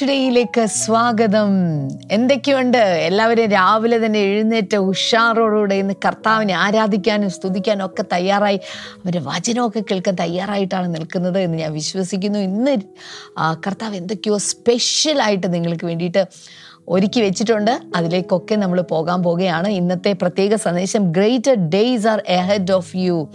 ടുഡേയിലേക്ക് സ്വാഗതം. എന്തൊക്കെയുണ്ട്? എല്ലാവരും രാവിലെ തന്നെ എഴുന്നേറ്റ ഉഷാറോടുകൂടെ ഇന്ന് കർത്താവിനെ ആരാധിക്കാനും സ്തുതിക്കാനും ഒക്കെ തയ്യാറായി. അവരുടെ വചനമൊക്കെ കേൾക്കാൻ തയ്യാറായിട്ടാണ് നിൽക്കുന്നത് എന്ന് ഞാൻ വിശ്വസിക്കുന്നു. ഇന്ന് കർത്താവ് എന്തൊക്കെയോ സ്പെഷ്യലായിട്ട് നിങ്ങൾക്ക് വേണ്ടിയിട്ട് ഒരുക്കി വെച്ചിട്ടുണ്ട്. അതിലേക്കൊക്കെ നമ്മൾ പോകാൻ പോകുകയാണ് ഇന്നത്തെ പ്രത്യേക സന്ദേശം greater days are ahead of you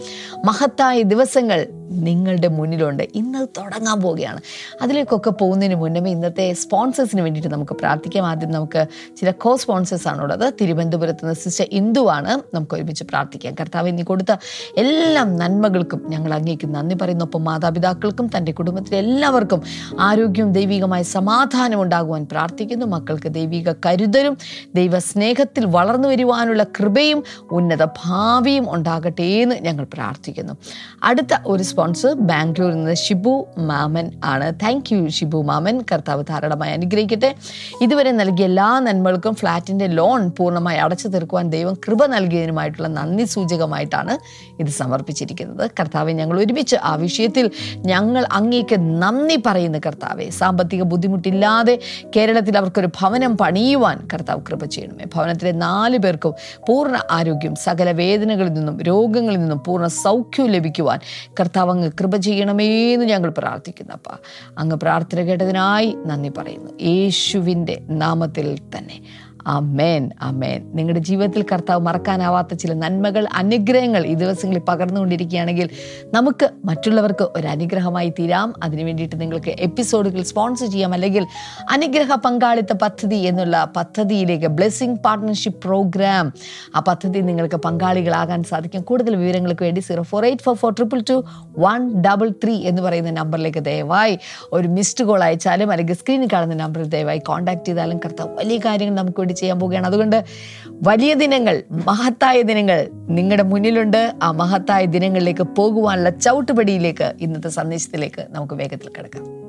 മഹത്തായ ദിവസങ്ങൾ നിങ്ങളുടെ മുന്നിലുണ്ട്. ഇന്ന് തുടങ്ങാൻ പോവുകയാണ്. അതിലേക്കൊക്കെ പോകുന്നതിന് മുന്നമേ ഇന്നത്തെ സ്പോൺസേഴ്സിന് വേണ്ടിയിട്ട് നമുക്ക് പ്രാർത്ഥിക്കാം. ആദ്യം നമുക്ക് ചില കോ സ്പോൺസേഴ്സ് ഉള്ളത് തിരുവനന്തപുരത്ത് നിന്ന് സിസ്റ്റർ ഇന്ദുവാണ് നമുക്ക് ഒരുമിച്ച് പ്രാർത്ഥിക്കാം. കർത്താവ് നീ കൊടുത്ത എല്ലാ നന്മകൾക്കും ഞങ്ങൾ അങ്ങേക്ക് നന്ദി പറയുന്നു. ഒപ്പം മാതാപിതാക്കൾക്കും തന്റെ കുടുംബത്തിലെ എല്ലാവർക്കും ആരോഗ്യവും ദൈവികമായ സമാധാനം ഉണ്ടാകുവാൻ പ്രാർത്ഥിക്കുന്നു. മക്കൾക്ക് ദൈവിക കരുതലും ദൈവ സ്നേഹത്തിൽ വളർന്നു വരുവാനുള്ള കൃപയും ഉന്നത ഭാവിയും ഉണ്ടാകട്ടെ എന്ന് ഞങ്ങൾ പ്രാർത്ഥിക്കുന്നു. അടുത്ത ഒരു സ്പോൺസർ ബാംഗ്ലൂരിൽ നിന്ന് ഷിബു മാമൻ ആണ്. താങ്ക് യു ഷിബു മാമൻ. കർത്താവ് ധാരാളമായി അനുഗ്രഹിക്കട്ടെ. ഇതുവരെ നൽകിയ എല്ലാ നന്മകൾക്കും ഫ്ലാറ്റിന്റെ ലോൺ പൂർണമായി അടച്ചു തീർക്കുവാൻ ദൈവം കൃപ നൽകിയതിനുമായിട്ടുള്ള നന്ദി സൂചകമായിട്ടാണ് ഇത് സമർപ്പിച്ചിരിക്കുന്നത്. കർത്താവെ ഞങ്ങൾ ഒരുമിച്ച് ആ വിഷയത്തിൽ ഞങ്ങൾ അങ്ങേക്ക് നന്ദി പറയുന്ന കർത്താവെ. സാമ്പത്തിക ബുദ്ധിമുട്ടില്ലാതെ കേരളത്തിൽ അവർക്കൊരു ഭവനം പണിയുവാൻ കർത്താവ് കൃപ ചെയ്യണമേ. ഭവനത്തിലെ നാല് പേർക്കും പൂർണ ആരോഗ്യം സകല വേദനകളിൽ നിന്നും രോഗങ്ങളിൽ നിന്നും പൂർണ സൗഖ്യവും ലഭിക്കുവാൻ കർത്താവ് അങ്ങ് കൃപ ചെയ്യണമേ എന്ന് ഞങ്ങൾ പ്രാർത്ഥിക്കുന്നു അപ്പ. അങ്ങ് പ്രാർത്ഥന കേട്ടതിനായി നന്ദി പറയുന്നു. യേശുവിന്റെ നാമത്തിൽ തന്നെ. അമേൻ അമേൻ നിങ്ങളുടെ ജീവിതത്തിൽ കർത്താവ് മറക്കാനാവാത്ത ചില നന്മകൾ അനുഗ്രഹങ്ങൾ ഈ ദിവസങ്ങളിൽ പകർന്നുകൊണ്ടിരിക്കുകയാണെങ്കിൽ നമുക്ക് മറ്റുള്ളവർക്ക് ഒരു അനുഗ്രഹമായി തീരാം. അതിനു വേണ്ടിയിട്ട് നിങ്ങൾക്ക് എപ്പിസോഡുകൾ സ്പോൺസർ ചെയ്യാം. അല്ലെങ്കിൽ അനുഗ്രഹ പങ്കാളിത്ത പദ്ധതി എന്നുള്ള പദ്ധതിയിലേക്ക് ബ്ലെസ്സിങ് പാർട്ട്ണർഷിപ്പ് പ്രോഗ്രാം. ആ പദ്ധതി നിങ്ങൾക്ക് പങ്കാളികളാകാൻ സാധിക്കും. കൂടുതൽ വിവരങ്ങൾക്ക് വേണ്ടി zero four eight four four triple two one double three എന്ന് പറയുന്ന നമ്പറിലേക്ക് ദയവായി ഒരു മിസ്ഡ് കോൾ അയച്ചാലും അല്ലെങ്കിൽ സ്ക്രീനിൽ കാണുന്ന നമ്പറിൽ ദയവായി കോൺടാക്ട് ചെയ്താലും കർത്താവ് വലിയ കാര്യങ്ങൾ നമുക്ക് വേണ്ടി ചെയ്യാൻ പോവുകയാണ്. അതുകൊണ്ട് വലിയ ദിനങ്ങൾ മഹത്തായ ദിനങ്ങൾ നിങ്ങളുടെ മുന്നിലുണ്ട്. ആ മഹത്തായ ദിനങ്ങളിലേക്ക് പോകുവാനുള്ള ചവിട്ടുപടിയിലേക്ക് ഇന്നത്തെ സന്ദേശത്തിലേക്ക് നമുക്ക് വേഗത്തിൽ കിടക്കാം.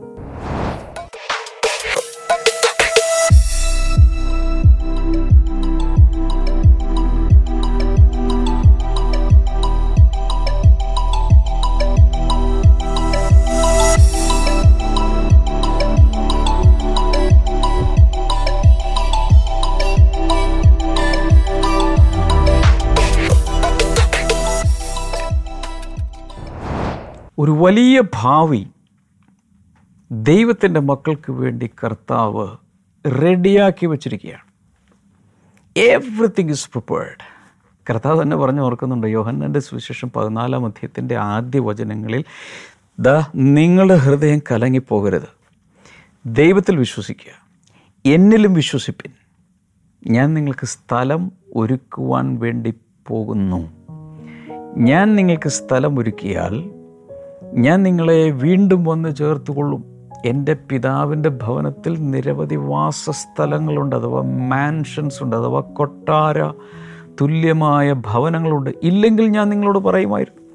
ഒരു വലിയ ഭാവി ദൈവത്തിന്റെ മക്കൾക്ക് വേണ്ടി കർത്താവ് റെഡിയാക്കി വച്ചിരിക്കുകയാണ്. എവ്രിത്തിങ് ഇസ് പ്രിപ്പേർഡ് കർത്താവ് തന്നെ പറഞ്ഞു ഓർക്കുന്നുണ്ട് യോഹന്നന്റെ സുവിശേഷം പതിനാലാം അധ്യയത്തിന്റെ ആദ്യ വചനങ്ങളിൽ ദ നിങ്ങളുടെ ഹൃദയം കലങ്ങിപ്പോകരുത്. ദൈവത്തിൽ വിശ്വസിക്കുക. എന്നിലും വിശ്വസിപ്പിൻ. ഞാൻ നിങ്ങൾക്ക് സ്ഥലം ഒരുക്കുവാൻ വേണ്ടി പോകുന്നു. ഞാൻ നിങ്ങൾക്ക് സ്ഥലം ഒരുക്കിയാൽ ഞാൻ നിങ്ങളെ വീണ്ടും വന്ന് ചേർത്തുകൊള്ളും. എന്റെ പിതാവിന്റെ ഭവനത്തിൽ നിരവധി വാസസ്ഥലങ്ങളുണ്ട് അഥവാ മാൻഷൻസ് ഉണ്ട് അഥവാ കൊട്ടാര തുല്യമായ ഭവനങ്ങളുണ്ട്. ഇല്ലെങ്കിൽ ഞാൻ നിങ്ങളോട് പറയുമായിരുന്നു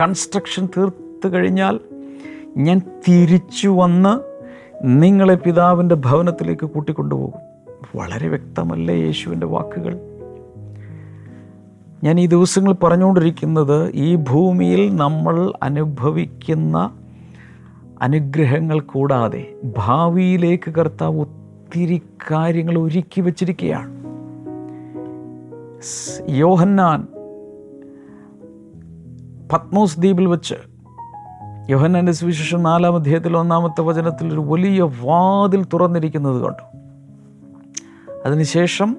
കൺസ്ട്രക്ഷൻ തീർത്തു കഴിഞ്ഞാൽ ഞാൻ തിരിച്ചു വന്ന് നിങ്ങളെ പിതാവിന്റെ ഭവനത്തിലേക്ക് കൂട്ടിക്കൊണ്ടുപോകും. വളരെ വ്യക്തമല്ലേ യേശുവിന്റെ വാക്കുകൾ? ഞാൻ ഈ ദിവസങ്ങൾ പറഞ്ഞുകൊണ്ടിരിക്കുന്നത് ഈ ഭൂമിയിൽ നമ്മൾ അനുഭവിക്കുന്ന അനുഗ്രഹങ്ങൾ കൂടാതെ ഭാവിയിലേക്ക് കർത്താവ് ഒത്തിരി കാര്യങ്ങൾ ഒരുക്കി വച്ചിരിക്കുകയാണ്. യോഹന്നാൻ പത്മോസ് ദ്വീപിൽ വെച്ച് യോഹന്നാന്റെ സുവിശേഷം നാലാം അധ്യായത്തിൽ ഒന്നാമത്തെ വചനത്തിൽ ഒരു വലിയ വാതിൽ തുറന്നിരിക്കുന്നത് കണ്ടു. അതിനുശേഷം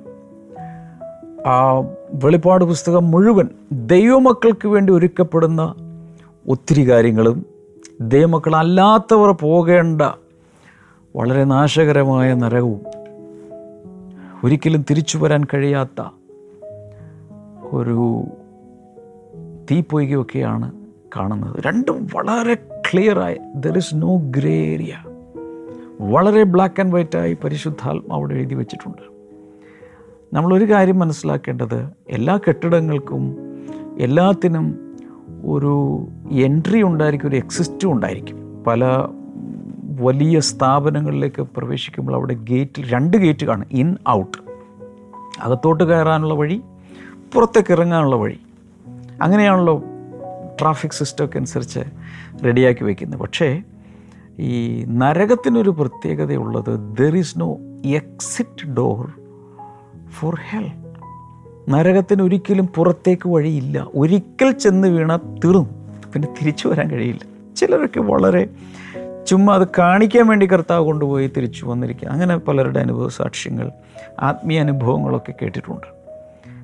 ആ വെളിപ്പാട് പുസ്തകം മുഴുവൻ ദൈവമക്കൾക്ക് വേണ്ടി ഒരുക്കപ്പെടുന്ന ഒത്തിരി കാര്യങ്ങളും ദൈവമക്കളല്ലാത്തവർ പോകേണ്ട വളരെ നാശകരമായ നരകവും ഒരിക്കലും തിരിച്ചു വരാൻ കഴിയാത്ത ഒരു തീപ്പൊയ്കയൊക്കെയാണ് കാണുന്നത്. രണ്ടും വളരെ ക്ലിയറായി. There is no grey area വളരെ ബ്ലാക്ക് ആൻഡ് വൈറ്റായി പരിശുദ്ധാത്മ അവിടെ എഴുതി വച്ചിട്ടുണ്ട്. നമ്മളൊരു കാര്യം മനസ്സിലാക്കേണ്ടത് എല്ലാ കെട്ടിടങ്ങൾക്കും എല്ലാത്തിനും ഒരു എൻട്രി ഉണ്ടായിരിക്കും ഒരു എക്സിസ്റ്റും ഉണ്ടായിരിക്കും. പല വലിയ സ്ഥാപനങ്ങളിലേക്ക് പ്രവേശിക്കുമ്പോൾ അവിടെ ഗേറ്റിൽ രണ്ട് ഗേറ്റ് കാണും ഇൻ ഔട്ട്. അകത്തോട്ട് കയറാനുള്ള വഴി പുറത്തേക്ക് ഇറങ്ങാനുള്ള വഴി. അങ്ങനെയാണല്ലോ ട്രാഫിക് സിസ്റ്റമൊക്കെ അനുസരിച്ച് റെഡിയാക്കി വയ്ക്കുന്നത് പക്ഷേ ഈ നരകത്തിനൊരു പ്രത്യേകതയുള്ളത് there is no exit door for hell നരകത്തിന് ഒരിക്കലും പുറത്തേക്ക് വഴിയില്ല. ഒരിക്കൽ ചെന്ന് വീണാൽ തീർന്നു. പിന്നെ തിരിച്ചു വരാൻ കഴിയില്ല. ചിലരൊക്കെ വളരെ ചുമ്മാ അത് കാണിക്കാൻ വേണ്ടി കർത്താവ് കൊണ്ടുപോയി തിരിച്ചു വന്നിരിക്കുക. അങ്ങനെ പലരുടെ അനുഭവ സാക്ഷ്യങ്ങൾ ആത്മീയ അനുഭവങ്ങളൊക്കെ കേട്ടിട്ടുണ്ട്.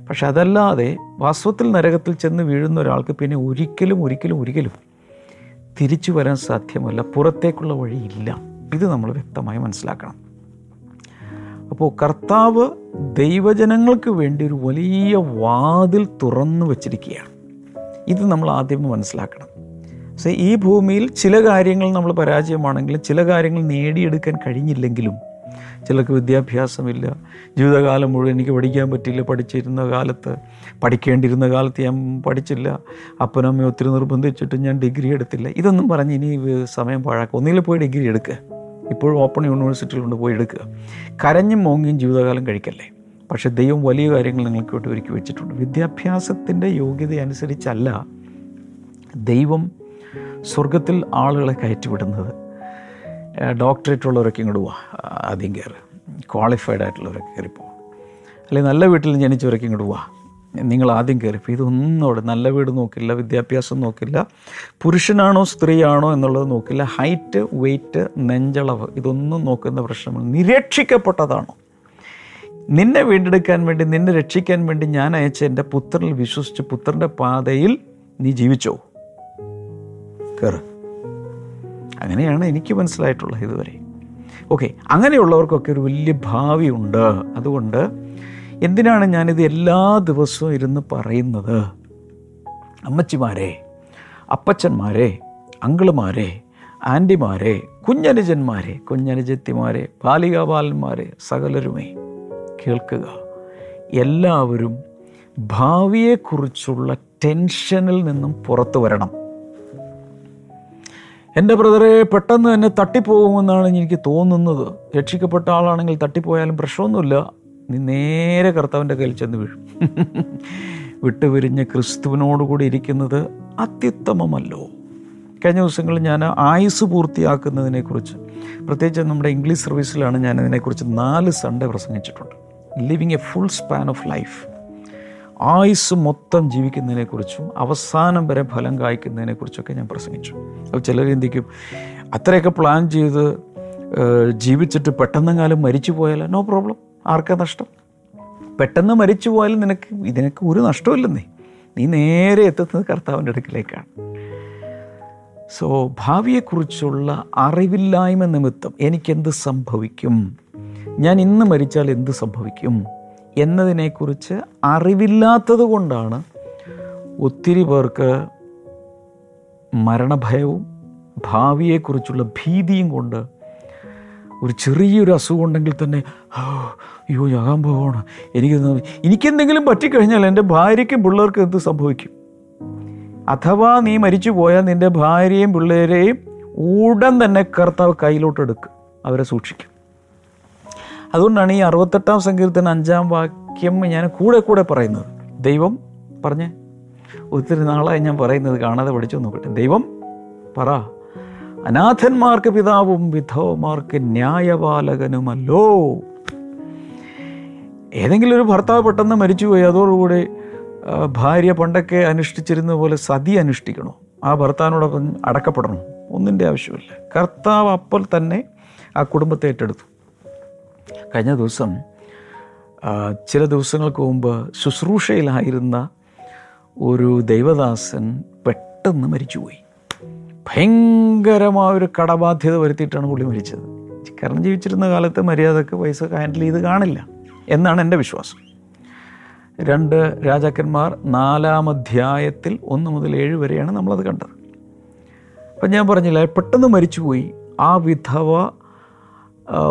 പക്ഷെ അതല്ലാതെ വാസ്തവത്തിൽ നരകത്തിൽ ചെന്ന് വീഴുന്ന ഒരാൾക്ക് പിന്നെ ഒരിക്കലും ഒരിക്കലും ഒരിക്കലും തിരിച്ചു വരാൻ സാധ്യമല്ല. പുറത്തേക്കുള്ള വഴിയില്ല. ഇത് നമ്മൾ വ്യക്തമായി മനസ്സിലാക്കണം. അപ്പോൾ കർത്താവ് ദൈവജനങ്ങൾക്ക് വേണ്ടി ഒരു വലിയ വാതിൽ തുറന്നു വച്ചിരിക്കുകയാണ്. ഇത് നമ്മൾ ആദ്യം മനസ്സിലാക്കണം. പക്ഷേ ഈ ഭൂമിയിൽ ചില കാര്യങ്ങൾ നമ്മൾ പരാജയമാണെങ്കിലും ചില കാര്യങ്ങൾ നേടിയെടുക്കാൻ കഴിഞ്ഞില്ലെങ്കിലും ചിലർക്ക് വിദ്യാഭ്യാസമില്ല. ജീവിതകാലം മുഴുവൻ എനിക്ക് പഠിക്കാൻ പറ്റില്ല പഠിച്ചിരുന്ന കാലത്ത് പഠിക്കേണ്ടിരുന്ന കാലത്ത് ഞാൻ പഠിച്ചില്ല. അപ്പനമ്മയെ ഒത്തിരി നിർബന്ധിച്ചിട്ട് ഞാൻ ഡിഗ്രി എടുത്തില്ല. ഇതൊന്നും പറഞ്ഞ് ഇനി സമയം പാഴാക്കുക. ഒന്നിൽ പോയി ഡിഗ്രി എടുക്കുക ഇപ്പോഴും ഓപ്പൺ യൂണിവേഴ്സിറ്റിയിൽ കൊണ്ട് പോയി എടുക്കുക. കരഞ്ഞും മോങ്ങിയും ജീവിതകാലം കഴിക്കല്ലേ? പക്ഷേ ദൈവം വലിയ കാര്യങ്ങൾ നിങ്ങൾക്ക് വേണ്ടി ഒരുക്കി വെച്ചിട്ടുണ്ട്. വിദ്യാഭ്യാസത്തിന്റെ യോഗ്യത അനുസരിച്ചല്ല ദൈവം സ്വർഗത്തിൽ ആളുകളെ കയറ്റിവിടുന്നത്. ഡോക്ടറേറ്റ് ഉള്ളവരൊക്കെ ഇങ്ങോട്ട് പോവാ ആദ്യം കയറി. ക്വാളിഫൈഡ് ആയിട്ടുള്ളവരൊക്കെ കയറിപ്പോ അല്ലെങ്കിൽ നല്ല വീട്ടിൽ ജനിച്ചവരൊക്കെ ഇങ്ങോട്ട് പോവാ നിങ്ങൾ ആദ്യം കയറിപ്പോൾ ഇതൊന്നും അവിടെ നല്ല വീട് നോക്കില്ല വിദ്യാഭ്യാസം നോക്കില്ല പുരുഷനാണോ സ്ത്രീയാണോ എന്നുള്ളത് നോക്കില്ല ഹൈറ്റ് വെയ്റ്റ് നെഞ്ചളവ് ഇതൊന്നും നോക്കുന്ന പ്രശ്നമാണ്. നിരീക്ഷിക്കപ്പെട്ടതാണോ? നിന്നെ വീണ്ടെടുക്കാൻ വേണ്ടി നിന്നെ രക്ഷിക്കാൻ വേണ്ടി ഞാൻ അയച്ച എന്റെ പുത്രനിൽ വിശ്വസിച്ച് പുത്രന്റെ പാതയിൽ നീ ജീവിച്ചോ? കയറ് അങ്ങനെയാണ് എനിക്ക് മനസ്സിലായിട്ടുള്ളത് ഇതുവരെ. ഓക്കെ അങ്ങനെയുള്ളവർക്കൊക്കെ ഒരു വലിയ ഭാവിയുണ്ട്. അതുകൊണ്ട് എന്തിനാണ് ഞാനിത് എല്ലാ ദിവസവും ഇരുന്ന് പറയുന്നത്? അമ്മച്ചിമാരെ അപ്പച്ചന്മാരെ അങ്കിളുമാരെ ആന്റിമാരെ കുഞ്ഞനുജന്മാരെ കുഞ്ഞനുജത്തിമാരെ ബാലികാബാലന്മാരെ സകലരുമേ കേൾക്കുക. എല്ലാവരും ഭാവിയെക്കുറിച്ചുള്ള ടെൻഷനിൽ നിന്നും പുറത്തു വരണം. എന്റെ ബ്രദറെ പെട്ടെന്ന് തന്നെ തട്ടിപ്പോകുമെന്നാണ് എനിക്ക് തോന്നുന്നത്. രക്ഷിക്കപ്പെട്ട ആളാണെങ്കിൽ തട്ടിപ്പോയാലും പ്രശ്നമൊന്നുമില്ല. നീ നേരെ കർത്താവിന്റെ കയ്യിൽ ചെന്ന് വീഴും. വിട്ടുപിരിഞ്ഞ് ക്രിസ്തുവിനോടുകൂടി ഇരിക്കുന്നത് അത്യുത്തമമല്ലോ. കഴിഞ്ഞ ദിവസങ്ങളിൽ ഞാൻ ആയുസ് പൂർത്തിയാക്കുന്നതിനെക്കുറിച്ച് പ്രത്യേകിച്ച് നമ്മുടെ ഇംഗ്ലീഷ് സർവീസിലാണ് ഞാൻ ഇതിനെക്കുറിച്ച് നാല് Sunday പ്രസംഗിച്ചിട്ടുണ്ട്. Living a full span of life ആയുസ് മൊത്തം ജീവിക്കുന്നതിനെക്കുറിച്ചും അവസാനം വരെ ഫലം കായ്ക്കുന്നതിനെക്കുറിച്ചൊക്കെ ഞാൻ പ്രസംഗിച്ചു. അപ്പോൾ ചിലർ ചിന്തിക്കും അത്രയൊക്കെ പ്ലാൻ ചെയ്ത് ജീവിച്ചിട്ട് പെട്ടെന്നെങ്ങാലും മരിച്ചു പോയാലോ? നോ പ്രോബ്ലം ആർക്കാ നഷ്ടം? പെട്ടെന്ന് മരിച്ചു പോയാലും നിനക്ക് ഇതിനൊക്കെ ഒരു നഷ്ടമില്ലെന്നേ നീ നേരെ എത്തുന്നത് കർത്താവിന്റെ അടുക്കിലേക്കാണ്. സോ ഭാവിയെക്കുറിച്ചുള്ള അറിവില്ലായ്മ നിമിത്തം എനിക്കെന്ത് സംഭവിക്കും? ഞാൻ ഇന്ന് മരിച്ചാൽ എന്ത് സംഭവിക്കും? എന്നതിനെക്കുറിച്ച് അറിവില്ലാത്തത് കൊണ്ടാണ് ഒത്തിരി പേർക്ക് മരണഭയവും ഭാവിയെക്കുറിച്ചുള്ള ഭീതിയും കൊണ്ട് ഒരു ചെറിയൊരു അസുഖം ഉണ്ടെങ്കിൽ തന്നെ അയ്യോ ആകാൻ പോവാണ്. എനിക്ക് എനിക്കെന്തെങ്കിലും പറ്റിക്കഴിഞ്ഞാൽ എന്റെ ഭാര്യയ്ക്കും പിള്ളേർക്കും എന്ത് സംഭവിക്കും? അഥവാ നീ മരിച്ചു പോയാൽ നിന്റെ ഭാര്യയും പിള്ളേരെയും ഉടൻ തന്നെ കർത്താവ് കയ്യിലോട്ടെടുക്കും. അവരെ സൂക്ഷിക്കും. അതുകൊണ്ടാണ് ഈ അറുപത്തെട്ടാം സങ്കീർത്തന അഞ്ചാം വാക്യം ഞാൻ കൂടെ കൂടെ പറയുന്നത്. ദൈവം പറഞ്ഞേ? ഒത്തിരി നാളായി ഞാൻ പറയുന്നത് കാണാതെ പഠിച്ചു നോക്കട്ടെ ദൈവം പറ. അനാഥന്മാർക്ക് പിതാവും വിധവമാർക്ക് ന്യായപാലകനുമല്ലോ. ഏതെങ്കിലും ഒരു ഭർത്താവ് പെട്ടെന്ന് മരിച്ചുപോയി അതോടുകൂടി ഭാര്യ പണ്ടൊക്കെ അനുഷ്ഠിച്ചിരുന്ന പോലെ സതി അനുഷ്ഠിക്കണോ? ആ ഭർത്താവിനോടൊപ്പം അടക്കപ്പെടണം? ഒന്നിന്റെ ആവശ്യമില്ല. കർത്താവ് അപ്പോൾ തന്നെ ആ കുടുംബത്തെ ഏറ്റെടുത്തു. കഴിഞ്ഞ ദിവസം ചില ദിവസങ്ങൾക്ക് മുമ്പ് ശുശ്രൂഷയിലായിരുന്ന ഒരു ദൈവദാസൻ പെട്ടെന്ന് മരിച്ചുപോയി. ഭയങ്കരമായൊരു കടബാധ്യത വരുത്തിയിട്ടാണ് പുള്ളി മരിച്ചത്. കാരണം ജീവിച്ചിരുന്ന കാലത്ത് മര്യാദയ്ക്ക് പൈസ ഹാൻഡിൽ ചെയ്ത് കാണില്ല എന്നാണ് എന്റെ വിശ്വാസം. രണ്ട് രാജാക്കന്മാർ നാലാം അധ്യായത്തിൽ ഒന്ന് മുതൽ ഏഴ് വരെയാണ് നമ്മളത് കണ്ടത്. അപ്പം ഞാൻ പറഞ്ഞില്ല പെട്ടെന്ന് മരിച്ചുപോയി. ആ വിധവ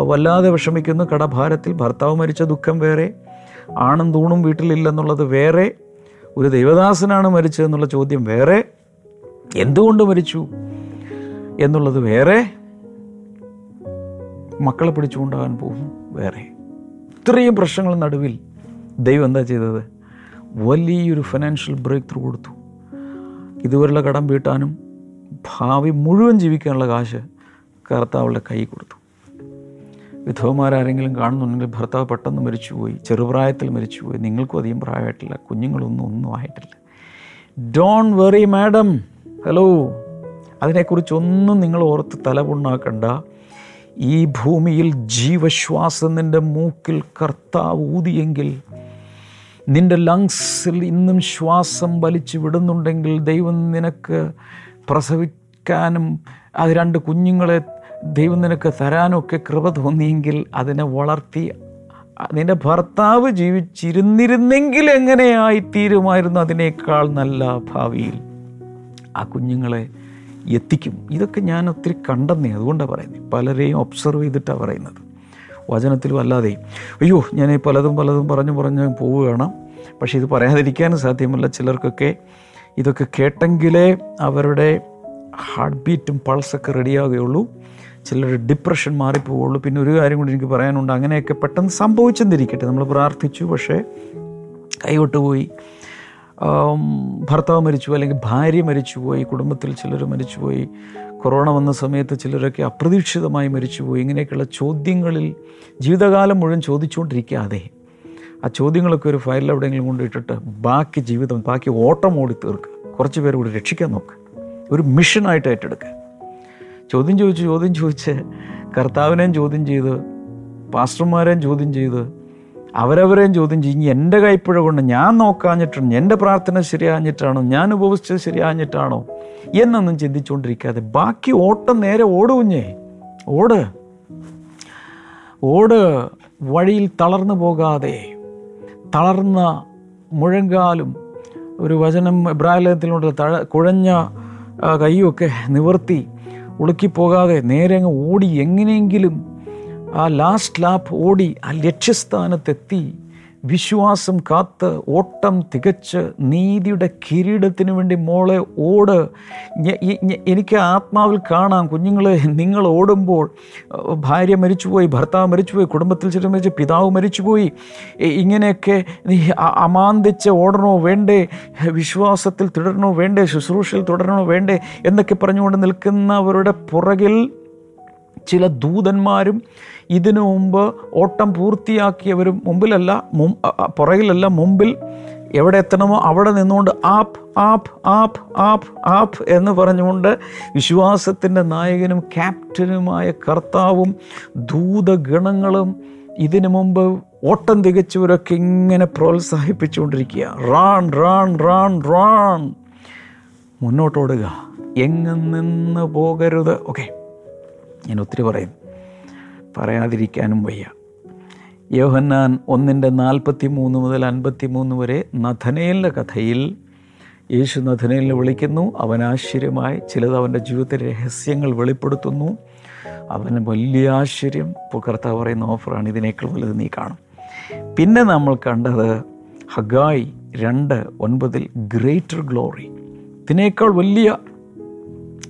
വല്ലാതെ വിഷമിക്കുന്നു കടഭാരത്തിൽ ഭർത്താവ് മരിച്ച ദുഃഖം വേറെ ആണും തൂണും വീട്ടിലില്ലെന്നുള്ളത് വേറെ ഒരു ദൈവദാസനാണ് മരിച്ചതെന്നുള്ള ചോദ്യം വേറെ എന്തുകൊണ്ട് മരിച്ചു എന്നുള്ളത് വേറെ മക്കളെ പിടിച്ചുകൊണ്ടാകാൻ പോകും വേറെ. ഇത്രയും പ്രശ്നങ്ങൾ നടുവിൽ ദൈവം എന്താ ചെയ്തത്? വലിയൊരു ഫിനാൻഷ്യൽ ബ്രേക്ക് ത്രൂ കൊടുത്തു. ഇതുവരെയുള്ള കടം വീട്ടാനും ഭാവി മുഴുവൻ ജീവിക്കാനുള്ള കാശ് കർത്താവളുടെ കൈ കൊടുത്തു. വിധവമാരാരെങ്കിലും കാണുന്നുണ്ടെങ്കിൽ ഭർത്താവ് പെട്ടെന്ന് മരിച്ചുപോയി ചെറുപ്രായത്തിൽ മരിച്ചുപോയി. നിങ്ങൾക്കും അധികം പ്രായമായിട്ടില്ല കുഞ്ഞുങ്ങളൊന്നും ഒന്നും ആയിട്ടില്ല. ഡോൺ വെറി മാഡം ഹലോ അതിനെക്കുറിച്ചൊന്നും നിങ്ങൾ ഓർത്ത് തലപുണ്ണാക്കണ്ട ഈ ഭൂമിയിൽ ജീവശ്വാസം നിന്റെ മൂക്കിൽ കർത്താവ് ഊതിയെങ്കിൽ നിന്റെ ലങ്സിൽ ഇന്നും ശ്വാസം വലിച്ചു വിടുന്നുണ്ടെങ്കിൽ ദൈവം നിനക്ക് പ്രസവിക്കാനും അത് രണ്ട് കുഞ്ഞുങ്ങളെ ദൈവം നിനക്ക് തരാനൊക്കെ കൃപ തോന്നിയെങ്കിൽ അതിനെ വളർത്തി നിന്റെ ഭർത്താവ് ജീവിച്ചിരുന്നിരുന്നെങ്കിൽ എങ്ങനെയായി തീരുമായിരുന്നു അതിനേക്കാൾ നല്ല ഭാവിയിൽ. ആ കുഞ്ഞുങ്ങളെ എത്തിക്കും. ഇതൊക്കെ ഞാൻ ഒത്തിരി കണ്ടെന്നേ അതുകൊണ്ടാണ് പറയുന്നത് പലരെയും ഒബ്സർവ് ചെയ്തിട്ടാണ് പറയുന്നത്. വചനത്തിലും അല്ലാതെയും അയ്യോ ഞാൻ പലതും പലതും പറഞ്ഞു പറഞ്ഞ് പോവുകയാണ്. പക്ഷേ ഇത് പറയാതിരിക്കാനും സാധ്യമല്ല. ചിലർക്കൊക്കെ ഇതൊക്കെ കേട്ടെങ്കിലേ അവരുടെ ഹാർട്ട് ബീറ്റും പൾസൊക്കെ റെഡിയാകുകയുള്ളൂ ചിലർ ഡിപ്രഷൻ മാറിപ്പോവുള്ളൂ പിന്നെ ഒരു കാര്യം കൂടി എനിക്ക് പറയാനുണ്ട്. അങ്ങനെയൊക്കെ പെട്ടെന്ന് സംഭവിച്ചെന്നിരിക്കട്ടെ. നമ്മൾ പ്രാർത്ഥിച്ചു പക്ഷേ കൈവിട്ടുപോയി. ഭർത്താവ് മരിച്ചു അല്ലെങ്കിൽ ഭാര്യ മരിച്ചുപോയി കുടുംബത്തിൽ ചിലർ മരിച്ചുപോയി കൊറോണ വന്ന സമയത്ത് ചിലരൊക്കെ അപ്രതീക്ഷിതമായി മരിച്ചുപോയി. ഇങ്ങനെയൊക്കെയുള്ള ചോദ്യങ്ങളിൽ ജീവിതകാലം മുഴുവൻ ചോദിച്ചുകൊണ്ടിരിക്കാതെ ആ ചോദ്യങ്ങളൊക്കെ ഒരു ഫയലിൽ എവിടെയെങ്കിലും കൊണ്ടിട്ടിട്ട് ബാക്കി ജീവിതം ബാക്കി ഓട്ടം ഓടി തീർക്കുക. കുറച്ച് പേര് കൂടി രക്ഷിക്കാൻ നോക്കുക. ഒരു മിഷനായിട്ട് ഏറ്റെടുക്കുക. ചോദ്യം ചോദിച്ച് ചോദ്യം ചോദിച്ച് കർത്താവിനെയും ചോദ്യം ചെയ്ത് പാസ്റ്റർമാരെയും ചോദ്യം ചെയ്ത് അവരവരെയും ചോദ്യം ചെയ്യും. എന്റെ കൈപ്പുഴ കൊണ്ട് ഞാൻ നോക്കാഞ്ഞിട്ടുണ്ട് എന്റെ പ്രാർത്ഥന ശരിയാഞ്ഞിട്ടാണോ? ഞാൻ ഉപവസിച്ചത് ശരിയാഞ്ഞിട്ടാണോ? എന്നൊന്നും ചിന്തിച്ചുകൊണ്ടിരിക്കാതെ ബാക്കി ഓട്ടം നേരെ ഓടുകുഞ്ഞേ ഓട്. ഓട് വഴിയിൽ തളർന്നു പോകാതെ തളർന്ന മുഴങ്കാലും ഒരു വചനം ഇബ്രാഹിലത്തിലുണ്ട് തഴ കുഴഞ്ഞ കൈയൊക്കെ നിവർത്തി ഉളുക്കിപ്പോകാതെ നേരെ അങ്ങ് ഓടി എങ്ങനെയെങ്കിലും ആ ലാസ്റ്റ് ലാപ്പ് ഓടി ആ ലക്ഷ്യസ്ഥാനത്തെത്തി. വിശ്വാസം കാത്ത് ഓട്ടം തികച്ച് നീതിയുടെ കിരീടത്തിന് വേണ്ടി മോളെ ഓട്. എനിക്ക് ആത്മാവിൽ കാണാം. കുഞ്ഞുങ്ങളെ നിങ്ങൾ ഓടുമ്പോൾ ഭാര്യ മരിച്ചുപോയി ഭർത്താവ് മരിച്ചുപോയി കുടുംബത്തിൽ ചില മരിച്ച് പിതാവ് മരിച്ചുപോയി. ഇങ്ങനെയൊക്കെ നീ അമാന്തിച്ച് ഓടണോ വേണ്ടേ? വിശ്വാസത്തിൽ തുടരണോ വേണ്ടേ? ശുശ്രൂഷയിൽ തുടരണോ വേണ്ടേ? എന്നൊക്കെ പറഞ്ഞുകൊണ്ട് നിൽക്കുന്നവരുടെ പുറകിൽ ചില ദൂതന്മാരും ഇതിനു മുമ്പ് ഓട്ടം പൂർത്തിയാക്കിയവരും മുമ്പിലല്ല പുറകിലല്ല മുമ്പിൽ എവിടെ എത്തണമോ അവിടെ നിന്നുകൊണ്ട് up up up up up എന്ന് പറഞ്ഞുകൊണ്ട് വിശ്വാസത്തിന്റെ നായകനും ക്യാപ്റ്റനുമായ കർത്താവും ദൂതഗണങ്ങളും ഇതിനു മുമ്പ് ഓട്ടം തികച്ചവരൊക്കെ ഇങ്ങനെ പ്രോത്സാഹിപ്പിച്ചുകൊണ്ടിരിക്കുക റാൺ റാൺ റാൺ റാൺ മുന്നോട്ടോടുക. എങ്ങും നിന്ന് പോകരുത്. ഓക്കെ ഞാൻ ഒത്തിരി പറയും. പറയാതിരിക്കാനും വയ്യ. യോഹന്നാൻ ഒന്നിന്റെ നാൽപ്പത്തി മൂന്ന് മുതൽ അൻപത്തി മൂന്ന് വരെ നഥനേലിന്റെ കഥയിൽ യേശു നഥനേലിനെ വിളിക്കുന്നു. അവൻ ആശ്ചര്യമായി ചിലത് അവന്റെ ജീവിതത്തിലെ രഹസ്യങ്ങൾ വെളിപ്പെടുത്തുന്നു. അവന് വലിയ ആശ്ചര്യം. കർത്താവ് പറയുന്ന ഓഫറാണ് ഇതിനേക്കാൾ വലുത് നീ കാണും. പിന്നെ നമ്മൾ കണ്ടത് ഹഗായ് രണ്ട് ഒൻപതിൽ ഗ്രേറ്റർ ഗ്ലോറി. ഇതിനേക്കാൾ വലിയ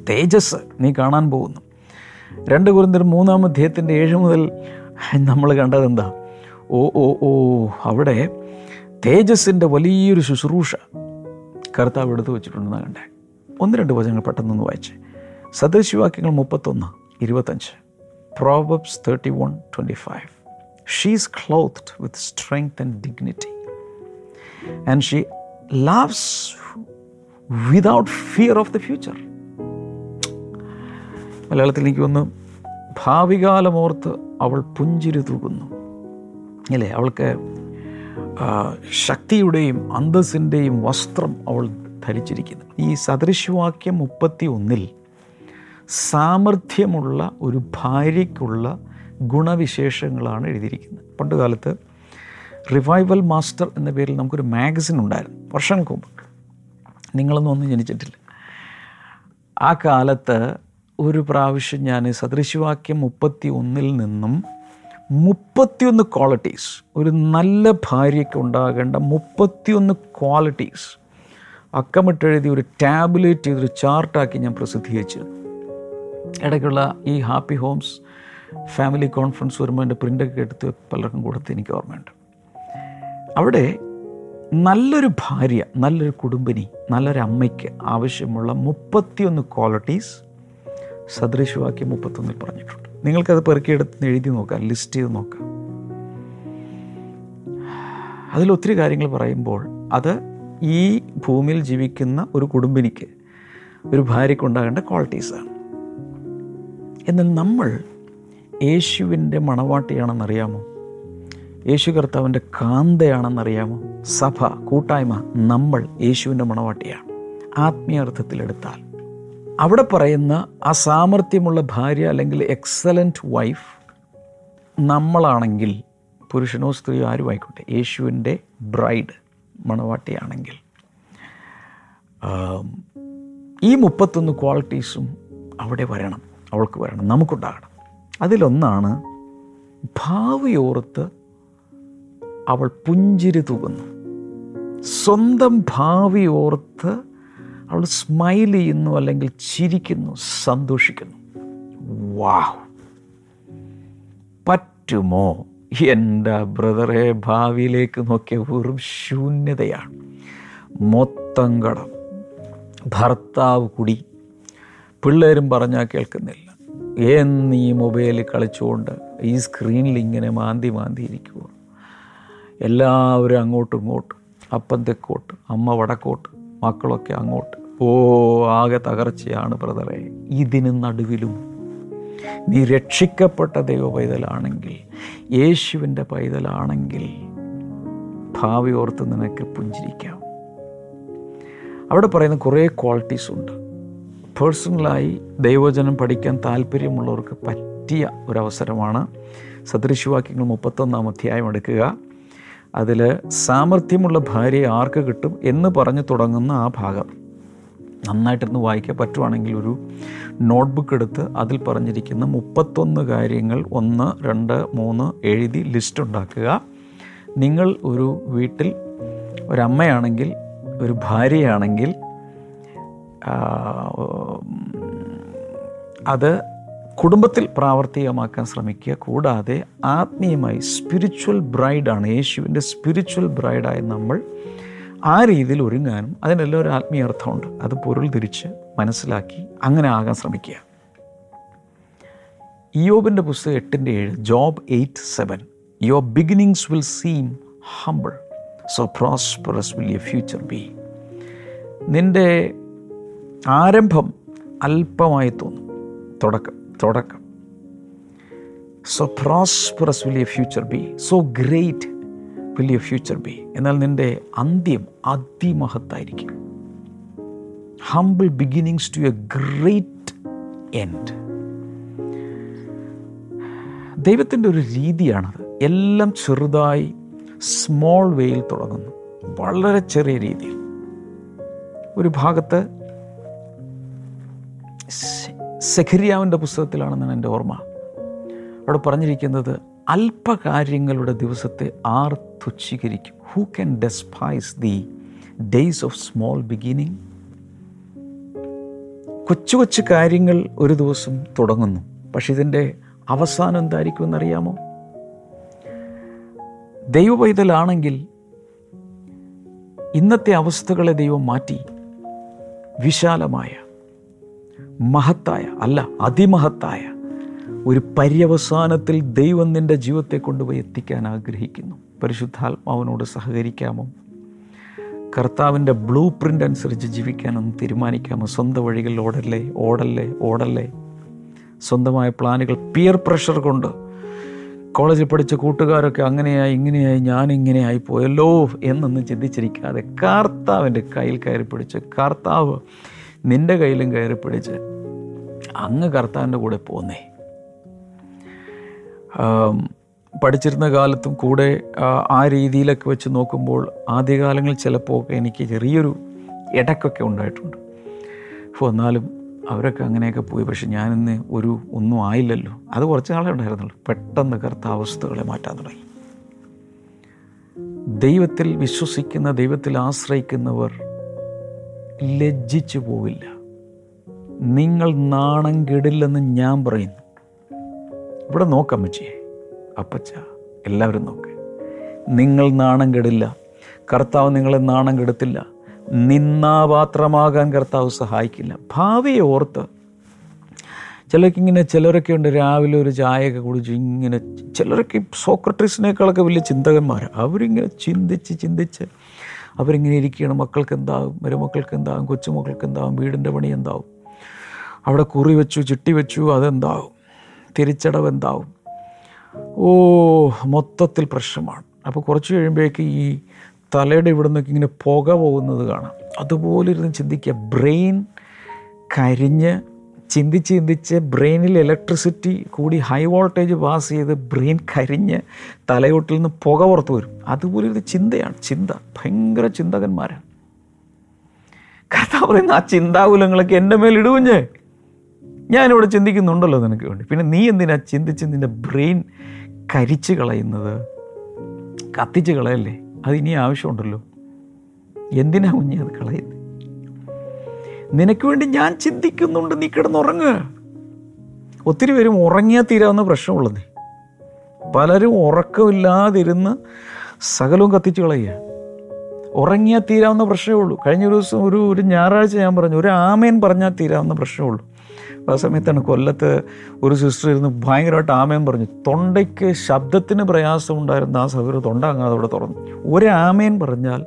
തേജസ് നീ കാണാൻ പോകുന്നു. രണ്ട് കുറിന്തർ മൂന്നാം അധ്യായത്തിന്റെ ഏഴ് മുതൽ നമ്മൾ കണ്ടതെന്താ ഓ ഓ ഓ അവിടെ തേജസ്സിന്റെ വലിയൊരു ശുശ്രൂഷ കർത്താവ് എടുത്തു വെച്ചിട്ടുണ്ടെന്ന് കണ്ടേ. ഒന്ന് രണ്ട് വചനങ്ങൾ പെട്ടെന്നൊന്ന് വായിച്ച്. സദൃശിവാക്യങ്ങൾ മുപ്പത്തൊന്ന് ഇരുപത്തഞ്ച്. Proverbs thirty one twenty five. She's cloth with strength and dignity and she loves without fear of the future മലയാളത്തിൽ എനിക്ക് ഒന്ന് ഭാവികാലമോർത്ത് അവൾ പുഞ്ചിരി തൂകുന്നു. അല്ലേ? അവൾക്ക് ശക്തിയുടെയും അന്തസ്സിന്റെയും വസ്ത്രം അവൾ ധരിച്ചിരിക്കുന്നു. ഈ സദൃശവാക്യം മുപ്പത്തി ഒന്നിൽ സാമർഥ്യമുള്ള ഒരു ഭാര്യയ്ക്കുള്ള ഗുണവിശേഷങ്ങളാണ് എഴുതിയിരിക്കുന്നത്. പണ്ട് കാലത്ത് റിവൈവൽ മാസ്റ്റർ എന്ന പേരിൽ നമുക്കൊരു മാഗസിൻ ഉണ്ടായിരുന്നു. വർഷങ്ങൾക്ക് മുമ്പ്. നിങ്ങളൊന്നും ഒന്നും ജനിച്ചിട്ടില്ല. ആ കാലത്ത് ഒരു പ്രാവശ്യം ഞാൻ സദൃശവാക്യം മുപ്പത്തി ഒന്നിൽ നിന്നും മുപ്പത്തിയൊന്ന് ക്വാളിറ്റീസ് ഒരു നല്ല ഭാര്യയ്ക്ക് ഉണ്ടാകേണ്ട മുപ്പത്തിയൊന്ന് ക്വാളിറ്റീസ് അക്കമിട്ടെഴുതി ഒരു ടാബ്ലറ്റ് ചെയ്തൊരു ചാർട്ടാക്കി ഞാൻ പ്രസിദ്ധീകരിച്ചു. ഇടയ്ക്കുള്ള ഈ ഹാപ്പി ഹോംസ് ഫാമിലി കോൺഫറൻസ് വരുമ്പോൾ എന്റെ പ്രിന്റൊക്കെ എടുത്ത് പലർക്കും കൊടുത്ത് എനിക്ക് ഓർമ്മയുണ്ട്. അവിടെ നല്ലൊരു ഭാര്യ നല്ലൊരു കുടുംബിനി നല്ലൊരു അമ്മയ്ക്ക് ആവശ്യമുള്ള മുപ്പത്തിയൊന്ന് ക്വാളിറ്റീസ് സദൃശവാക്യം മുപ്പത്തൊന്നിൽ പറഞ്ഞിട്ടുണ്ട്. നിങ്ങൾക്കത് പെറുക്കിയെടുത്ത് എഴുതി നോക്കാം ലിസ്റ്റ് ചെയ്ത് നോക്കാം. അതിൽ ഒത്തിരി കാര്യങ്ങൾ പറയുമ്പോൾ അത് ഈ ഭൂമിയിൽ ജീവിക്കുന്ന ഒരു കുടുംബിനിക്ക് ഒരു ഭാര്യയ്ക്കുണ്ടാകേണ്ട ക്വാളിറ്റീസാണ് എന്നാൽ നമ്മൾ യേശുവിന്റെ മണവാട്ടിയാണെന്നറിയാമോ? യേശു കർത്താവിന്റെ കാന്തയാണെന്നറിയാമോ? സഭ കൂട്ടായ്മ നമ്മൾ യേശുവിന്റെ മണവാട്ടിയാണ്. ആത്മീയ അർത്ഥത്തിലെടുത്താൽ അവിടെ പറയുന്ന ആ സാമർഥ്യമുള്ള ഭാര്യ അല്ലെങ്കിൽ എക്സലന്റ് വൈഫ് നമ്മളാണെങ്കിൽ പുരുഷനോ സ്ത്രീയോ ആരും ആയിക്കോട്ടെ. യേശുവിന്റെ ബ്രൈഡ് മണവാട്ടിയാണെങ്കിൽ. ഈ മുപ്പത്തൊന്ന് ക്വാളിറ്റീസും അവിടെ വരണം. അവൾക്ക് വരണം. നമുക്കുണ്ടാകണം. അതിലൊന്നാണ് ഭാവിയോർത്ത് അവൾ പുഞ്ചിരി തൂകുന്നു. സ്വന്തം ഭാവി ഓർത്ത് അവൾ സ്മൈൽ ചെയ്യുന്നു അല്ലെങ്കിൽ ചിരിക്കുന്നു സന്തോഷിക്കുന്നു. വാവ് പറ്റുമോ? എന്റെ ബ്രദറെ ഭാവിയിലേക്ക് നോക്കിയ വെറും ശൂന്യതയാണ്. മൊത്തം കടം. ഭർത്താവ് കുടി. പിള്ളേരും പറഞ്ഞാൽ കേൾക്കുന്നില്ല. എന്ന് മൊബൈലിൽ കളിച്ചുകൊണ്ട് ഈ സ്ക്രീനിൽ ഇങ്ങനെ മാന്തി മാന്തി ഇരിക്കുക എല്ലാവരും അങ്ങോട്ടും ഇങ്ങോട്ടും. അപ്പൻ തെക്കോട്ട് അമ്മ വടക്കോട്ട് മക്കളൊക്കെ അങ്ങോട്ട്. ഓ ആകെ തകർച്ചയാണ് ബ്രദറെ. ഇതിന് നടുവിലും നീ രക്ഷിക്കപ്പെട്ട ദൈവ പൈതലാണെങ്കിൽ യേശുവിന്റെ പൈതലാണെങ്കിൽ ഭാവി ഓർത്ത് നിനക്ക് പുഞ്ചിരിക്കാം. അവിടെ പറയുന്ന കുറേ ക്വാളിറ്റീസ് ഉണ്ട്. പേഴ്സണലായി ദൈവജനം പഠിക്കാൻ താല്പര്യമുള്ളവർക്ക് പറ്റിയ ഒരവസരമാണ് സദൃശിവാക്യങ്ങൾ മുപ്പത്തൊന്നാം അധ്യായം എടുക്കുക. അതിൽ സാമർഥ്യമുള്ള ഭാര്യയെ ആർക്ക് കിട്ടും? എന്ന് പറഞ്ഞു തുടങ്ങുന്ന ആ ഭാഗം. നന്നായിട്ടൊന്ന് വായിക്കാൻ പറ്റുവാണെങ്കിൽ ഒരു നോട്ട്ബുക്ക് എടുത്ത് അതിൽ പറഞ്ഞിരിക്കുന്ന മുപ്പത്തൊന്ന് കാര്യങ്ങൾ ഒന്ന് രണ്ട് മൂന്ന് എഴുതി ലിസ്റ്റ് ഉണ്ടാക്കുക. നിങ്ങൾ ഒരു വീട്ടിൽ ഒരമ്മയാണെങ്കിൽ ഒരു ഭാര്യയാണെങ്കിൽ അത് കുടുംബത്തിൽ പ്രാവർത്തികമാക്കാൻ ശ്രമിക്കുക. കൂടാതെ ആത്മീയമായി സ്പിരിച്വൽ ബ്രൈഡാണ് യേശുവിന്റെ സ്പിരിച്വൽ ബ്രൈഡായി നമ്മൾ ആ രീതിയിൽ ഒരുങ്ങാനും അതിനെല്ലാം ഒരു ആത്മീയ അർത്ഥമുണ്ട്. അത് പൊരുൾ തിരിച്ച് മനസ്സിലാക്കി അങ്ങനെ ആകാൻ ശ്രമിക്കുക. ഇയോബിന്റെ പുസ്തകം എട്ടിന്റെ ഏഴ് Job eight seven. Your beginnings will seem humble so prosperous will you future be നിന്റെ ആരംഭം അല്പമായി തോന്നും. തുടക്കം തുടക്കം. So prosperous will you future be so great will you future be എന്നാൽ നിന്റെ അന്ത്യം അതിമഹത്തായിരിക്കും. Humble beginnings to a great end ദൈവത്തിന്റെ ഒരു രീതിയാണത്. എല്ലാം ചെറുതായി സ്മോൾ വേയിൽ തുടങ്ങുന്നു. വളരെ ചെറിയ രീതിയിൽ. ഒരു ഭാഗത്ത് സെഖരിയാവിന്റെ പുസ്തകത്തിലാണെന്നാണ് എന്റെ ഓർമ്മ. അവിടെ പറഞ്ഞിരിക്കുന്നത് അല്പകാര്യങ്ങളുടെ ദിവസത്തെ ആർ തുച്ഛീകരിക്കും. Who can despise the days of small beginning കൊച്ചു കൊച്ചു കാര്യങ്ങൾ ഒരു ദിവസം തുടങ്ങുന്നു. പക്ഷെ ഇതിന്റെ അവസാനം എന്തായിരിക്കും എന്നറിയാമോ ദൈവപൈതലാണെങ്കിൽ ഇന്നത്തെ അവസ്ഥകളെ ദൈവം മാറ്റി വിശാലമായ മഹത്തായ അല്ല അതിമഹത്തായ ഒരു പര്യവസാനത്തിൽ ദൈവം നിന്റെ ജീവിതത്തെ കൊണ്ടുപോയി എത്തിക്കാൻ ആഗ്രഹിക്കുന്നു. പരിശുദ്ധാത്മാവിനോട് സഹകരിക്കാമോ? കർത്താവിന്റെ ബ്ലൂ പ്രിന്റ് അനുസരിച്ച് ജീവിക്കാനൊന്ന് തീരുമാനിക്കാമോ? സ്വന്തം വഴികളിൽ ഓടല്ലേ? ഓടല്ലേ? ഓടല്ലേ? സ്വന്തമായ പ്ലാനുകൾ പിയർ പ്രഷർ കൊണ്ട്. കോളേജിൽ പഠിച്ച കൂട്ടുകാരൊക്കെ അങ്ങനെയായി ഇങ്ങനെയായി ഞാൻ ഇങ്ങനെയായി പോയല്ലോ എന്നൊന്നും ചിന്തിച്ചിരിക്കാതെ കർത്താവിന്റെ കയ്യിൽ കയറി പിടിച്ച് കർത്താവ് നിന്റെ കയ്യിലും കയറി പിടിച്ച് അങ്ങ് കർത്താവിന്റെ കൂടെ പോന്നേ. പഠിച്ചിരുന്ന കാലത്തും കൂടെ ആ, രീതിയിലൊക്കെ വെച്ച് നോക്കുമ്പോൾ ആദ്യകാലങ്ങളിൽ ചിലപ്പോൾ എനിക്ക് ചെറിയൊരു ഇടക്കൊക്കെ ഉണ്ടായിട്ടുണ്ട്. അപ്പോൾ എന്നാലും അവരൊക്കെ അങ്ങനെയൊക്കെ പോയി. പക്ഷെ ഞാനിന്ന് ഒരു ഒന്നും ആയില്ലല്ലോ. അത് കുറച്ച് നാളെ ഉണ്ടായിരുന്നുള്ളൂ. പെട്ടെന്ന് കറുത്ത അവസ്ഥകളെ മാറ്റാൻ തുടങ്ങി. ദൈവത്തിൽ വിശ്വസിക്കുന്ന ദൈവത്തിൽ ആശ്രയിക്കുന്നവർ ലജ്ജിച്ചു പോവില്ല. നിങ്ങൾ നാണം കെടില്ലെന്ന് ഞാൻ പറയുന്നു. ഇവിടെ നോക്കാം അമ്മച്ചിയെ അപ്പച്ച എല്ലാവരും നോക്ക്. നിങ്ങൾ നാണം കെടില്ല. കർത്താവ് നിങ്ങളെ നാണം കെടുത്തില്ല. നിന്നാപാത്രമാകാൻ കർത്താവ് സഹായിക്കില്ല. ഭാവിയെ ഓർത്ത്. ചിലർക്ക് ഇങ്ങനെ ചിലരൊക്കെ ഉണ്ട് രാവിലെ ഒരു ചായയൊക്കെ കുടിച്ച് ഇങ്ങനെ ചിലരൊക്കെ സോക്രട്ടീസിനേക്കാളൊക്കെ വലിയ ചിന്തകന്മാരാണ് അവരിങ്ങനെ ചിന്തിച്ച് ചിന്തിച്ച് അവരിങ്ങനെ ഇരിക്കുകയാണ്. മക്കൾക്ക് എന്താകും? മരുമക്കൾക്ക് എന്താകും? കൊച്ചുമക്കൾക്ക് എന്താകും? വീടിന്റെ പണി എന്താകും? അവിടെ കുറി വെച്ചു ചിട്ടി വെച്ചു അതെന്താവും തിരിച്ചടവ് എന്താവും ഓ മൊത്തത്തിൽ പ്രശ്നമാണ്. അപ്പോൾ കുറച്ച് കഴിയുമ്പോഴേക്ക് ഈ തലയുടെ ഇവിടെ നിന്നൊക്കെ ഇങ്ങനെ പുക പോകുന്നത് കാണാം. അതുപോലെ ഇരുന്ന് ചിന്തിക്കുക. ബ്രെയിൻ കരിഞ്ഞ് ചിന്തിച്ച് ചിന്തിച്ച് ബ്രെയിനിൽ ഇലക്ട്രിസിറ്റി കൂടി ഹൈ വോൾട്ടേജ് പാസ് ചെയ്ത് ബ്രെയിൻ കരിഞ്ഞ് തലയോട്ടിൽ നിന്ന് പുക പുറത്ത് വരും. അതുപോലെ ഒരു ചിന്തയാണ്. ചിന്ത. ഭയങ്കര ചിന്തകന്മാരാണ്. കർത്താവ് പറയുന്ന ആ ചിന്താകുലങ്ങളൊക്കെ എന്റെ മേൽ ഇടുകുഞ്ഞ് ഞാനിവിടെ ചിന്തിക്കുന്നുണ്ടല്ലോ നിനക്ക് വേണ്ടി. പിന്നെ നീ എന്തിനാ ചിന്തിച്ച് നിന്റെ ബ്രെയിൻ കരിച്ച് കളയുന്നത്? കത്തിച്ച് കളയല്ലേ? അത് ഇനി ആവശ്യമുണ്ടല്ലോ. എന്തിനാ കുഞ്ഞി അത് കളയുന്നത് നിനക്ക് വേണ്ടി ഞാൻ ചിന്തിക്കുന്നുണ്ട്. നീ കിടന്നുറങ്ങുക ഒത്തിരി പേരും ഉറങ്ങിയാൽ തീരാവുന്ന പ്രശ്നമുള്ളത്. പലരും ഉറക്കമില്ലാതിരുന്ന് സകലവും കത്തിച്ച് കളയുക. ഉറങ്ങിയാൽ തീരാവുന്ന പ്രശ്നമേ ഉള്ളൂ. കഴിഞ്ഞ ഒരു ദിവസം ഒരു ഒരു ഞായറാഴ്ച ഞാൻ പറഞ്ഞു ഒരു ആമേൻ പറഞ്ഞാൽ തീരാവുന്ന പ്രശ്നമേ ഉള്ളൂ. ആ സമയത്താണ് കൊല്ലത്ത് ഒരു സിസ്റ്റർ ഇരുന്ന് ഭയങ്കരമായിട്ട് ആമേൻ പറഞ്ഞു. തൊണ്ടയ്ക്ക് ശബ്ദത്തിന് പ്രയാസം ഉണ്ടായിരുന്ന ആ സഹോദര തൊണ്ട അങ്ങാതെ അവിടെ തുറന്നു. ഒരു പറഞ്ഞാൽ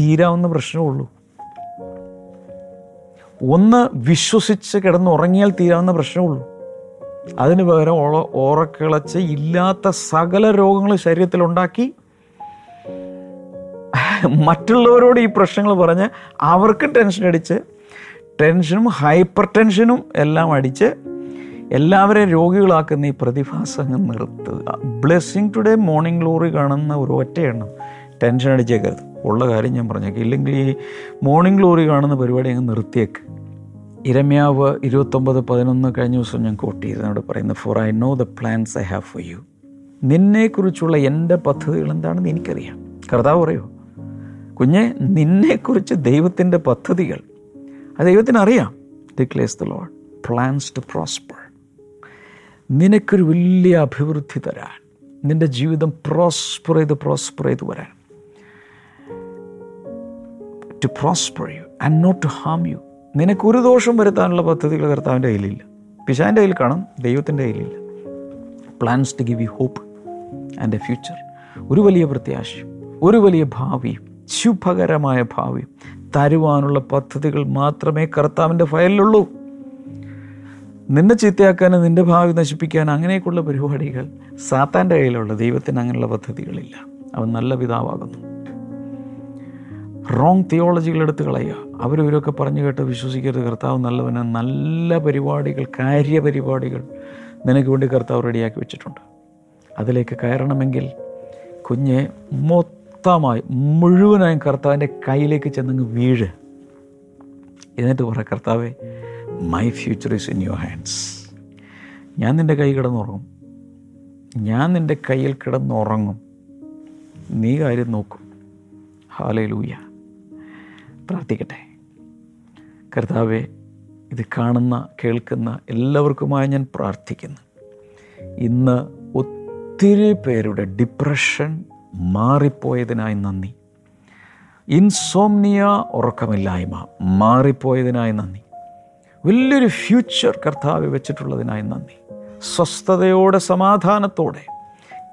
തീരാവുന്ന പ്രശ്നമേ ഉള്ളൂ. ഒന്ന് വിശ്വസിച്ച് കിടന്ന് ഉറങ്ങിയാൽ തീരാവുന്ന പ്രശ്നമുള്ളൂ അതിന് പകരം ഓള ഓറക്കിളച്ച് ഇല്ലാത്ത സകല രോഗങ്ങൾ ശരീരത്തിലുണ്ടാക്കി മറ്റുള്ളവരോട് ഈ പ്രശ്നങ്ങൾ പറഞ്ഞ് അവർക്ക് ടെൻഷൻ അടിച്ച് ടെൻഷനും ഹൈപ്പർ ടെൻഷനും എല്ലാം അടിച്ച് എല്ലാവരെയും രോഗികളാക്കുന്ന ഈ പ്രതിഭാസങ്ങൾ നിർത്തുക. ബ്ലെസ്സിങ് ടുഡേ മോർണിംഗ് ഗ്ലോറി കാണുന്ന ഒരു ഒറ്റ എണ്ണം ടെൻഷൻ അടിച്ചേക്കരുത്. ഉള്ള കാര്യം ഞാൻ പറഞ്ഞേക്കാം. ഇല്ലെങ്കിൽ ഈ മോർണിംഗ് ഗ്ലോറി കാണുന്ന പരിപാടി അങ്ങ് നിർത്തിയേക്ക്. ഇരമ്യാവ് ഇരുപത്തൊമ്പത് പതിനൊന്ന് കഴിഞ്ഞ ദിവസം ഞാൻ കോട്ട് ചെയ്തതിനോട് പറയുന്നത് for I know the plans I have for you നിന്നെക്കുറിച്ചുള്ള എന്റെ പദ്ധതികൾ എന്താണെന്ന് എനിക്കറിയാം. കർത്താവ് പറയുമോ കുഞ്ഞെ നിന്നെക്കുറിച്ച് ദൈവത്തിന്റെ പദ്ധതികൾ അത് ദൈവത്തിന് അറിയാം declares the Lord plans to prosper നിനക്കൊരു വലിയ അഭിവൃദ്ധി തരാൻ. നിന്റെ ജീവിതം പ്രോസ്പർ ചെയ്ത് പ്രോസ്പർ ചെയ്ത് വരാൻ. To prosper you and not to harm you നിനക്ക് ഒരു ദോഷം വരുത്താനുള്ള പദ്ധതികൾ കർത്താവിന്റെ കയ്യിലില്ല. പിശാന്റെ കയ്യിൽ കാണും ദൈവത്തിന്റെ കയ്യിലില്ല. Plans to give you hope and a future ഒരു വലിയ പ്രത്യാശയും ഒരു വലിയ ഭാവിയും ശുഭകരമായ ഭാവിയും തരുവാനുള്ള പദ്ധതികൾ മാത്രമേ കർത്താവിന്റെ ഫയലിലുള്ളൂ. നിന്നെ ചീത്തയാക്കാനും നിന്റെ ഭാവി നശിപ്പിക്കാനും അങ്ങനെയൊക്കെയുള്ള പരിപാടികൾ സാത്താന്റെ കയ്യിലുള്ള ദൈവത്തിന് അങ്ങനെയുള്ള പദ്ധതികളില്ല. അവൻ നല്ല പിതാവാകുന്നു. റോങ് തിയോളജികൾ എടുത്ത് കളയുക. അവരവരൊക്കെ പറഞ്ഞു കേട്ട് വിശ്വസിക്കരുത്. കർത്താവ് നല്ലവന്. നല്ല പരിപാടികൾ കാര്യപരിപാടികൾ നിനക്ക് വേണ്ടി കർത്താവ് റെഡിയാക്കി വെച്ചിട്ടുണ്ട്. അതിലേക്ക് കയറണമെങ്കിൽ കുഞ്ഞെ മൊത്തമായി മുഴുവനായും കർത്താവിന്റെ കയ്യിലേക്ക് ചെന്നങ്ങ് വീഴ്. എന്നിട്ട് പറ കർത്താവേ my future is in your hands ഞാൻ നിന്റെ കൈ കിടന്നുറങ്ങും. ഞാൻ നിന്റെ കയ്യിൽ കിടന്നുറങ്ങും. നീ കാര്യം നോക്കും. ഹാലയിലൂയ പ്രാർത്ഥിക്കട്ടെ. കർത്താവെ ഇത് കാണുന്ന കേൾക്കുന്ന എല്ലാവർക്കുമായി ഞാൻ പ്രാർത്ഥിക്കുന്നു. ഇന്ന് ഒത്തിരി പേരുടെ ഡിപ്രഷൻ മാറിപ്പോയതിനായി നന്ദി. ഇൻസോംനിയ ഉറക്കമില്ലായ്മ മാറിപ്പോയതിനായി നന്ദി. വലിയൊരു ഫ്യൂച്ചർ കർത്താവ് വെച്ചിട്ടുള്ളതിനായി നന്ദി. സ്വസ്ഥതയോടെ സമാധാനത്തോടെ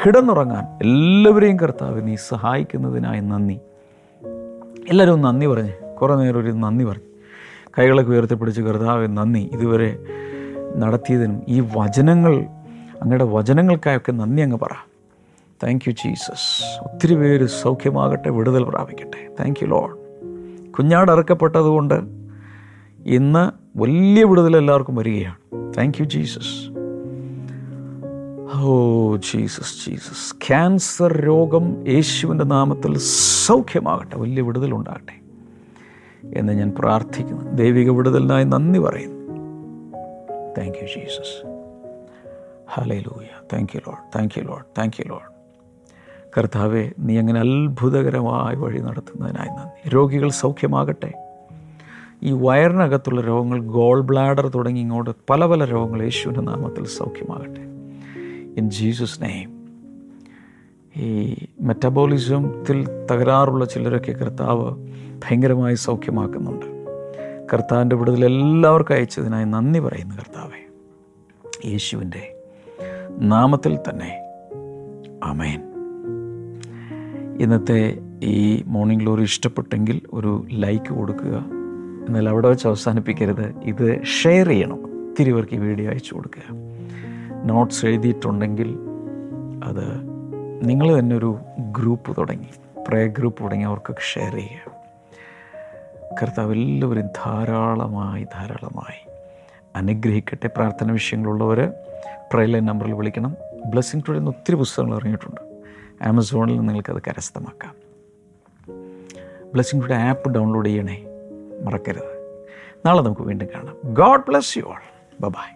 കിടന്നുറങ്ങാൻ എല്ലാവരെയും കർത്താവ് നീ സഹായിക്കുന്നതിനായി നന്ദി. എല്ലാവരും നന്ദി പറഞ്ഞ് കുറേ നേരം ഒരു നന്ദി പറഞ്ഞു. കൈകളൊക്കെ ഉയർത്തിപ്പിടിച്ച് കർത്താവ് നന്ദി. ഇതുവരെ നടത്തിയതിനും ഈ വചനങ്ങൾ അങ്ങയുടെ വചനങ്ങൾക്കായൊക്കെ നന്ദി അങ്ങ് പറ. താങ്ക് യു ജീസസ് ഒത്തിരി പേര് സൗഖ്യമാകട്ടെ വിടുതൽ പ്രാപിക്കട്ടെ. താങ്ക് യു ലോഡ് കുഞ്ഞാട് അറക്കപ്പെട്ടതുകൊണ്ട് ഇന്ന് വലിയ വിടുതൽ എല്ലാവർക്കും വരികയാണ്. Thank you Jesus O Jesus Jesus cancer രോഗം യേശുവിന്റെ നാമത്തിൽ സൗഖ്യമാകട്ടെ വലിയ വിടുതൽ ഉണ്ടാകട്ടെ എന്ന് ഞാൻ പ്രാർത്ഥിക്കുന്നു. ദൈവിക വിടുതലിനായി നന്ദി പറയുന്നു. Thank you Jesus hallelujah thank you Lord thank you Lord thank you Lord കർത്താവെ നീ അങ്ങനെ അത്ഭുതകരമായ വഴി നടത്തുന്നതിനായി നന്ദി. രോഗികൾ സൗഖ്യമാകട്ടെ. ഈ വയറിനകത്തുള്ള രോഗങ്ങൾ ഗോൾ ബ്ലാഡർ തുടങ്ങി ഇങ്ങോട്ട് പല പല രോഗങ്ങൾ യേശുവിന്റെ നാമത്തിൽ സൗഖ്യമാകട്ടെ. ഇൻ ജീസസ് നെയ്മ് ഈ മെറ്റബോളിസത്തിൽ തകരാറുള്ള ചിലരൊക്കെ കർത്താവ് ഭയങ്കരമായി സൗഖ്യമാക്കുന്നുണ്ട്. കർത്താവിന്റെ വിടുതൽ എല്ലാവർക്കും അയച്ചതിനായി നന്ദി പറയുന്നു കർത്താവെ. യേശുവിന്റെ നാമത്തിൽ തന്നെ. അമേൻ ഇന്നത്തെ ഈ മോർണിംഗ് ഗ്ലോറി ഇഷ്ടപ്പെട്ടെങ്കിൽ ഒരു ലൈക്ക് കൊടുക്കുക. എന്നാൽ അവിടെ വെച്ച് അവസാനിപ്പിക്കരുത്. ഇത് ഷെയർ ചെയ്യണം. ഒത്തിരി പേർക്ക് ഈ വീഡിയോ അയച്ചു കൊടുക്കുക. നോട്ട്സ് എഴുതിയിട്ടുണ്ടെങ്കിൽ അത് നിങ്ങൾ തന്നെ ഒരു ഗ്രൂപ്പ് തുടങ്ങി. പ്രേ ഗ്രൂപ്പ് തുടങ്ങി അവർക്കൊക്കെ ഷെയർ ചെയ്യുക. കർത്താവ് എല്ലാവരും ധാരാളമായി ധാരാളമായി അനുഗ്രഹിക്കട്ടെ. പ്രാർത്ഥന വിഷയങ്ങളുള്ളവർ പ്രയലൈൻ നമ്പറിൽ വിളിക്കണം. ബ്ലെസ്സിങ് ടുഡേ ഒത്തിരി പുസ്തകങ്ങൾ ഇറങ്ങിയിട്ടുണ്ട്. ആമസോണിൽ നിങ്ങൾക്കത് കരസ്ഥമാക്കാം. ബ്ലെസ്സിംഗ് ടുഡേ ആപ്പ് ഡൗൺലോഡ് ചെയ്യണേ മറക്കരുത്. നാളെ നമുക്ക് വീണ്ടും കാണാം. God bless you all bye.